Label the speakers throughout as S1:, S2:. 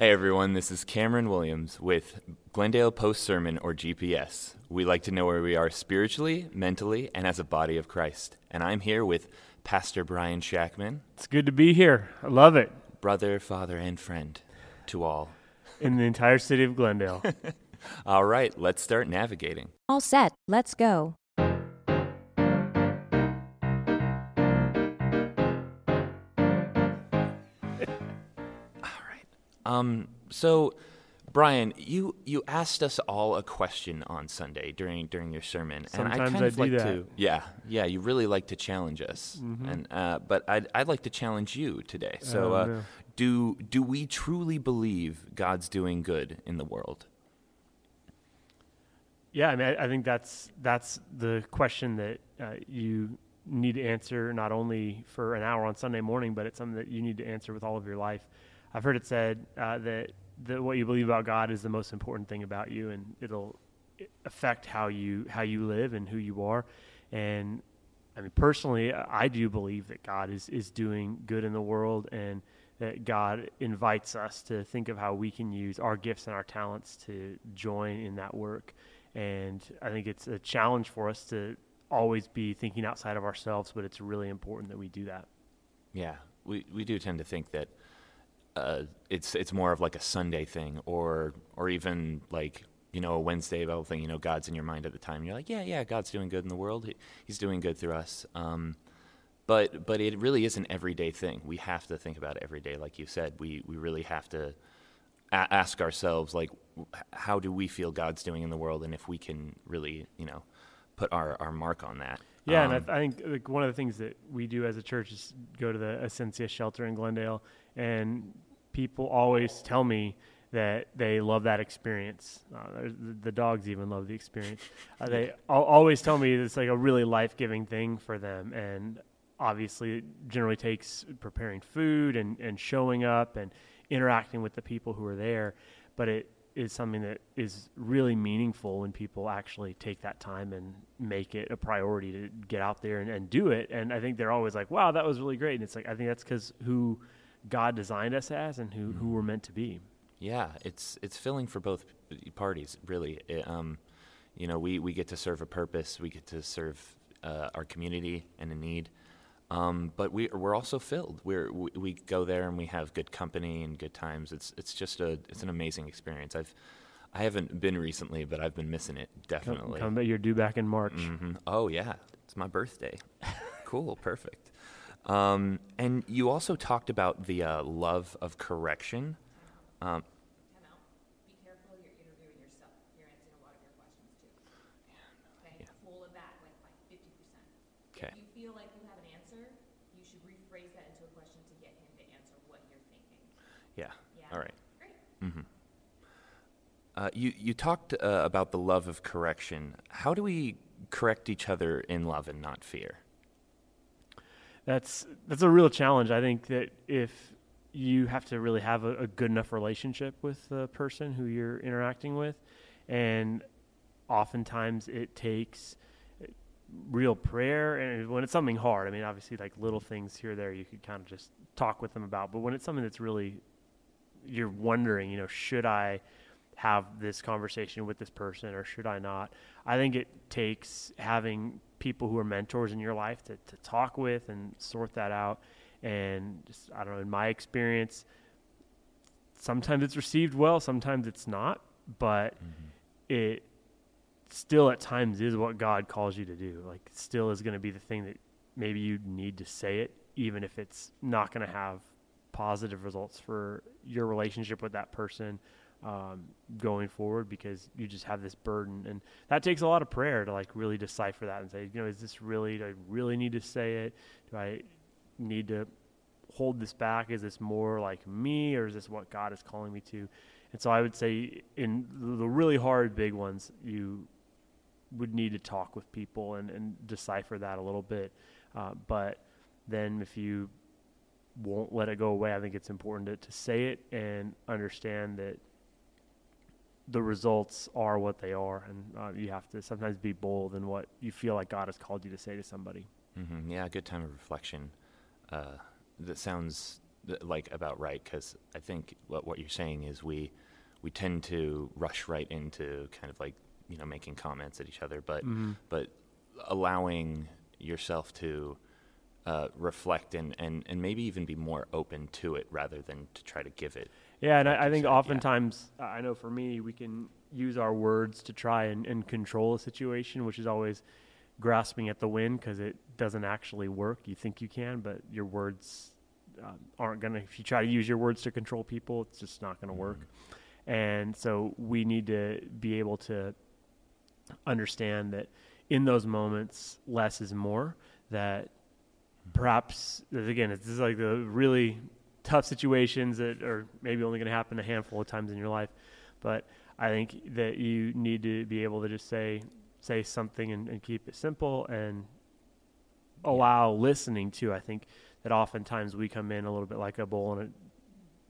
S1: Hey everyone, this is Cameron Williams with Glendale Post Sermon or GPS. We like to know where we are spiritually, mentally, and as a body of Christ. And I'm here with Pastor Bryan Schackmann.
S2: It's good to be here. I love it.
S1: Brother, father, and friend to all.
S2: In the entire city of Glendale.
S1: all right, let's start navigating.
S3: All set. Let's go.
S1: Um, so, Bryan, you you asked us all a question on Sunday during during your sermon,
S2: Sometimes
S1: and I kind
S2: I
S1: of
S2: do
S1: like
S2: that.
S1: to, yeah, yeah, you really like to challenge us,
S2: Mhm.
S1: and uh, but I'd I'd like to challenge you today. So, uh, do do we truly believe God's doing good in the world?
S2: Yeah, I mean, I, I think that's that's the question that uh, you need to answer not only for an hour on Sunday morning, but it's something that you need to answer with all of your life. I've heard it said uh, that that what you believe about God is the most important thing about you, and it'll affect how you how you live and who you are. And I mean, personally, I do believe that God is is doing good in the world, and that God invites us to think of how we can use our gifts and our talents to join in that work. And I think it's a challenge for us to always be thinking outside of ourselves, but it's really important that we do that.
S1: Yeah, we we do tend to think that uh, it's it's more of like a Sunday thing, or or even like you know a Wednesday Bible thing. You know, God's in your mind at the time. You're like, yeah, yeah, God's doing good in the world. He, he's doing good through us. Um, but but it really is an everyday thing. We have to think about it every day, like you said. We we really have to a- ask ourselves like, how do we feel God's doing in the world, and if we can really you know put our our mark on that.
S2: Yeah,
S1: Um,
S2: and I, I think like, one of the things that we do as a church is go to the Essentia shelter in Glendale, and people always tell me that they love that experience. Uh, the, the dogs even love the experience. Uh, they al- always tell me it's like a really life giving thing for them, and obviously it generally takes preparing food and, and showing up and interacting with the people who are there, but it is something that is really meaningful when people actually take that time and make it a priority to get out there and, and do it. And I think they're always like, wow, that was really great. And it's like, I think that's because who God designed us as and who, who we're meant to be.
S1: Yeah, it's it's filling for both parties, really. It, um, you know, we, we get to serve a purpose, we get to serve uh, our community and a need, um, but we we're also filled. We're we, we go there and we have good company and good times. It's it's just a it's an amazing experience. I've I haven't been recently, but I've been missing it
S2: Come,
S1: definitely.
S2: come, you're due back in March.
S1: hmm Oh yeah, it's my birthday. cool, perfect. Um, and you also talked about the uh, love of correction. Um,
S4: Time out. Be careful, you're interviewing yourself. You're answering a lot of your questions too. Okay?
S1: Yeah.
S4: Pull it back like by fifty percent.
S1: Okay.
S4: If you feel like you have an answer, you should rephrase that into a question to get him to answer what you're thinking.
S1: yeah.
S4: Yeah?
S1: All right.
S4: Great.
S1: hmm Uh, you you talked uh, about the love of correction. How do we correct each other in love and not fear?
S2: That's that's a real challenge. I think that if you have to really have a, a good enough relationship with the person who you're interacting with, and oftentimes it takes uh, real prayer and when it's something hard i mean obviously like little things here there you could kind of just talk with them about but when it's something that's really you're wondering you know should i have this conversation with this person or should i not? I think it takes having people who are mentors in your life to, to talk with and sort that out. And just i don't know in my experience sometimes it's received well sometimes it's not but mm-hmm. it still at times is what God calls you to do. Like, still is going to be the thing that maybe you need to say it, even if it's not going to have positive results for your relationship with that person um, going forward because you just have this burden. And that takes a lot of prayer to like really decipher that and say, you know, is this really, do I really need to say it? Do I need to hold this back? Is this more like me or is this what God is calling me to? And so I would say in the really hard big ones, you would need to talk with people and, and decipher that a little bit. Uh, but then if you won't let it go away, I think it's important to, to say it and understand that the results are what they are. And uh, you have to sometimes be bold in what you feel like God has called you to say to somebody.
S1: hmm Yeah, good time of reflection. Uh, that sounds th- like about right because I think what what you're saying is we we tend to rush right into kind of like you know making comments at each other, but
S2: Mhm.
S1: but allowing yourself to uh, reflect and, and, and maybe even be more open to it rather than to try to give it.
S2: Yeah, and I, I think
S1: yeah.
S2: oftentimes, uh, I know for me, we can use our words to try and, and control a situation, which is always grasping at the wind because it doesn't actually work. You think you can, but your words uh, aren't going to, if you try to use your words to control people, it's just not going to work. And so we need to be able to understand that in those moments, less is more. That perhaps, again, this is like the really tough situations that are maybe only going to happen a handful of times in your life. But I think that you need to be able to just say say something and, and keep it simple and allow listening to. I think that oftentimes we come in a little bit like a bull in a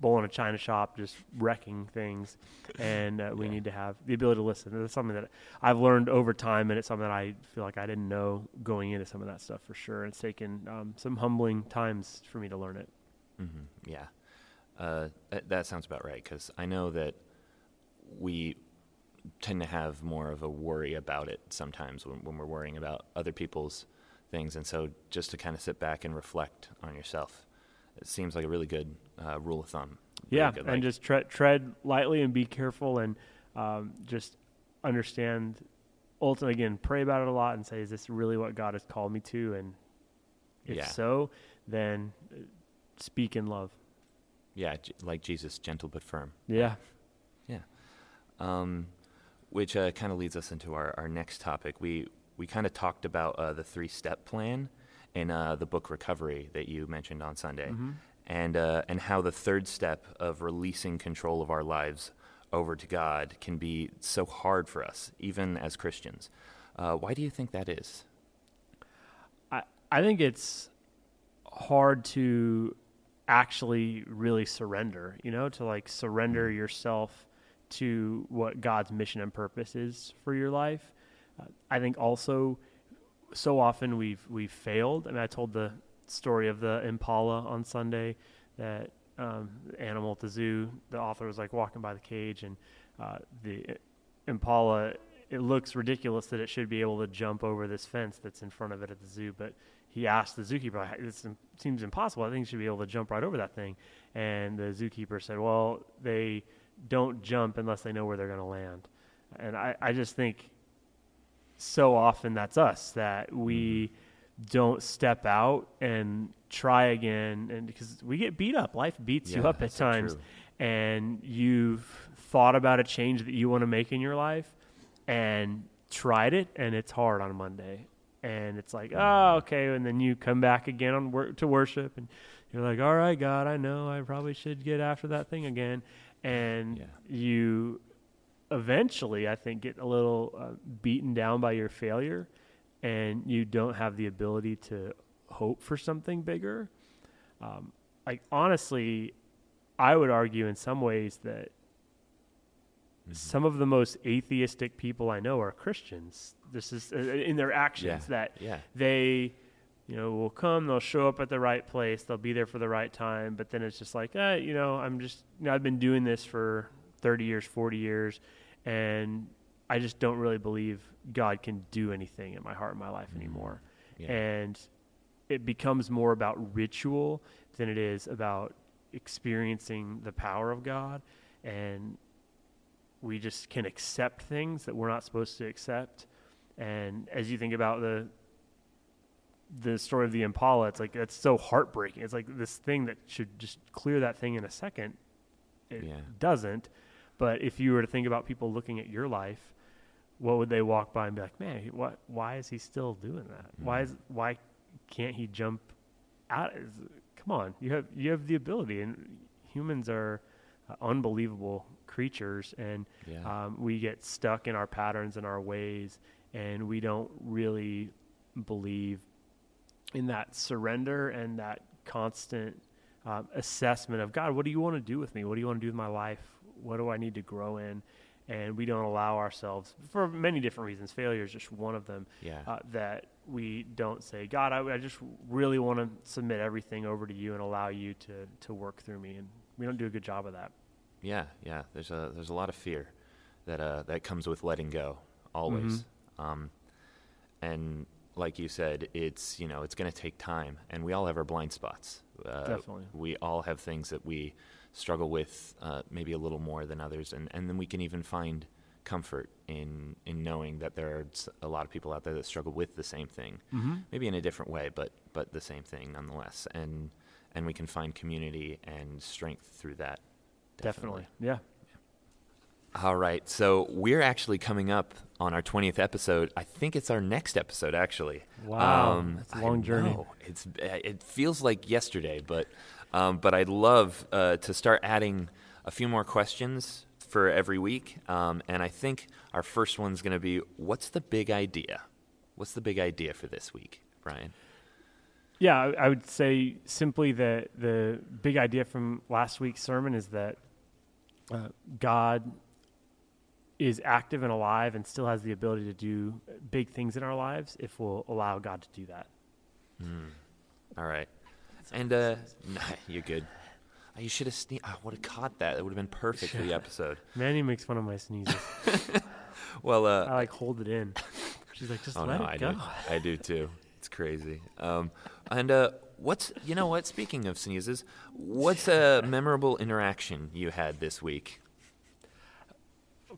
S2: bull in a china shop, just wrecking things, and uh, we
S1: Yeah.
S2: need to have the ability to listen. That's something that I've learned over time, and it's something that I feel like I didn't know going into some of that stuff for sure. It's taken um, some humbling times for me to learn it.
S1: hmm Yeah, uh, that, that sounds about right. Because I know that we tend to have more of a worry about it sometimes when, when we're worrying about other people's things, and so just to kind of sit back and reflect on yourself, it seems like a really good uh, rule of thumb. Really
S2: yeah,
S1: good,
S2: and just tread tread lightly and be careful, and um, just understand. Ultimately, again, pray about it a lot and say, "Is this really what God has called me to?" And if
S1: Yeah.
S2: so, then uh, speak in love.
S1: yeah, like Jesus, gentle but firm.
S2: Yeah, yeah.
S1: um, which uh, kind of leads us into our, our next topic. We we kind of talked about uh, the three step plan in uh, the book Recovery that you mentioned on Sunday,
S2: Mhm.
S1: and uh, and how the third step of releasing control of our lives over to God can be so hard for us, even as Christians. Uh, why do you think that is?
S2: I I think it's hard to actually really surrender, you know, to like surrender yourself to what God's mission and purpose is for your life. Uh, I think also so often we've we've failed. I mean, I told the story of the impala on Sunday that um, animal at the zoo. The author was like walking by the cage, and uh, the impala. It looks ridiculous that it should be able to jump over this fence that's in front of it at the zoo, but he asked the zookeeper, "This seems impossible. I think you should be able to jump right over that thing." And the zookeeper said, "Well, they don't jump unless they know where they're going to land." And I, I just think so often that's us that we mm-hmm. don't step out and try again, and because we get beat up, life beats you up at
S1: so
S2: times, and you've thought about a change that you want to make in your life and tried it and it's hard on Monday. And it's like oh mm-hmm. okay and then you come back again on work to worship and you're like all right God I know I probably should get after that thing again. And
S1: Yeah.
S2: you eventually I think get a little uh, beaten down by your failure and you don't have the ability to hope for something bigger um, like honestly I would argue in some ways that
S1: Mm-hmm.
S2: some of the most atheistic people I know are Christians. This is uh, in their actions
S1: Yeah.
S2: that
S1: Yeah.
S2: they, you know, will come, they'll show up at the right place, they'll be there for the right time, but then it's just like, eh, you know, I'm just, you know, I've been doing this for 30 years, 40 years, and I just don't really believe God can do anything in my heart and my life mm. anymore.
S1: Yeah.
S2: And it becomes more about ritual than it is about experiencing the power of God. And we just can accept things that we're not supposed to accept. And as you think about the the story of the Impala, it's like that's so heartbreaking. It's like this thing that should just clear that thing in a second. It
S1: Yeah.
S2: doesn't. But if you were to think about people looking at your life, what would they walk by and be like, "Man, what? Why is he still doing that? Why is why can't he jump out? Is- Come on, you have you have the ability, and humans are uh, unbelievable creatures, and
S1: Yeah.
S2: um, we get stuck in our patterns and our ways, and we don't really believe in that surrender and that constant um, assessment of God. What do you want to do with me? What do you want to do with my life? What do I need to grow in? And we don't allow ourselves, for many different reasons, failure is just one of them,
S1: Yeah.
S2: uh, that we don't say, God, I, I just really want to submit everything over to you and allow you to, to work through me. And we don't do a good job of that.
S1: Yeah, yeah. There's a there's a lot of fear that uh, that comes with letting go, always. Um, and like you said, it's you know it's going to take time, and we all have our blind spots. Uh,
S2: Definitely.
S1: we all have things that we struggle with, uh, maybe a little more than others, and and then we can even find comfort in in knowing that there are a lot of people out there that struggle with the same thing,
S2: Mm-hmm.
S1: maybe in a different way, but but the same thing nonetheless, and and we can find community and strength through that.
S2: Definitely. Yeah.
S1: All right. So we're actually coming up on our 20th episode. I think it's our next episode, actually.
S2: Wow, that's a long journey.
S1: know. It's it feels like yesterday, but um, but I'd love uh, to start adding a few more questions for every week. Um, and I think our first one's going to be, what's the big idea? What's the big idea for this week, Bryan?
S2: Yeah, I, I would say simply that the big idea from last week's sermon is that uh, God is active and alive and still has the ability to do big things in our lives if we'll allow God to do that.
S1: All right. And uh, nah, you're good. You should have sne- I would have caught that. That would have been perfect for the episode.
S2: Manny makes fun of my sneezes.
S1: Well, uh,
S2: I like hold it in. She's like, just
S1: Oh
S2: let
S1: no,
S2: it
S1: I
S2: go.
S1: do. I do too. It's crazy. Um, and uh, what's you know what? Speaking of sneezes, what's a memorable interaction you had this week?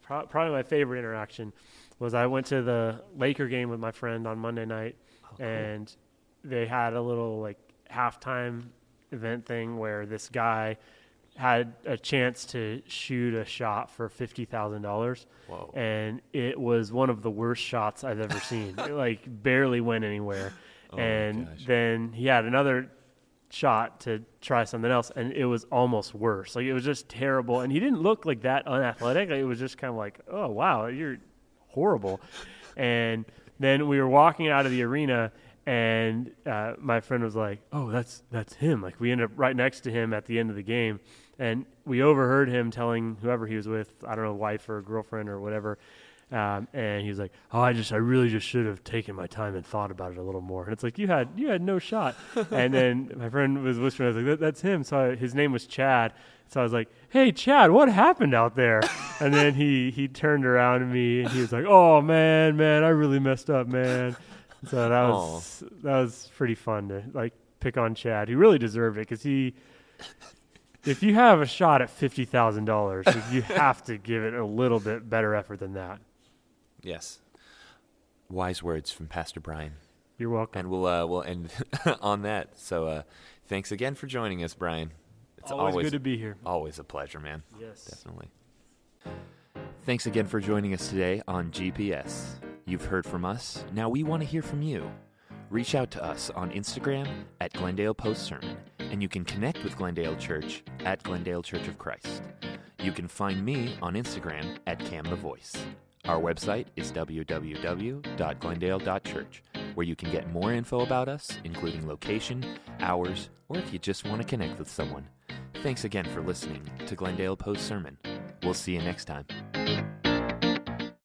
S2: Pro- probably my favorite interaction was I went to the Laker game with my friend on Monday night,
S1: Oh,
S2: and they had a little like halftime event thing where this guy had a chance to shoot a shot for fifty thousand dollars, and it was one of the worst shots I've ever seen. it like barely went anywhere,
S1: Oh
S2: and then he had another shot to try something else, and it was almost worse. Like it was just terrible, and he didn't look like that unathletic. Like, it was just kind of like, oh wow, you're horrible. And then we were walking out of the arena, and uh, my friend was like, "Oh, that's that's him." Like we ended up right next to him at the end of the game, and we overheard him telling whoever he was with, I don't know, wife or girlfriend or whatever. Um, and he was like, "Oh, I just, I really just should have taken my time and thought about it a little more." And it's like you had, you had no shot. and then my friend was whispering, "I was like, that, that's him." So I, his name was Chad. So I was like, "Hey, Chad, what happened out there?" and then he he turned around to me and he was like, "Oh man, man, I really messed up, man." So that was that was pretty fun to like pick on Chad. He really deserved it because he. If you have a shot at fifty thousand dollars, you have to give it a little bit better effort than that.
S1: Yes. Wise words from Pastor Bryan,
S2: You're welcome.
S1: and we'll uh, we'll end on that. So uh, thanks again for joining us, Bryan. It's
S2: always,
S1: always
S2: good to be here.
S1: always a pleasure, man.
S2: Yes.
S1: Definitely. Thanks again for joining us today on GPS. You've heard from us. Now we want to hear from you. Reach out to us on Instagram at Glendale Post Sermon, and you can connect with Glendale Church at Glendale Church of Christ. You can find me on Instagram at Cam the Voice. Our website is www.glendale.church, where you can get more info about us, including location, hours, or if you just want to connect with someone. Thanks again for listening to Glendale Post Sermon. We'll see you next time.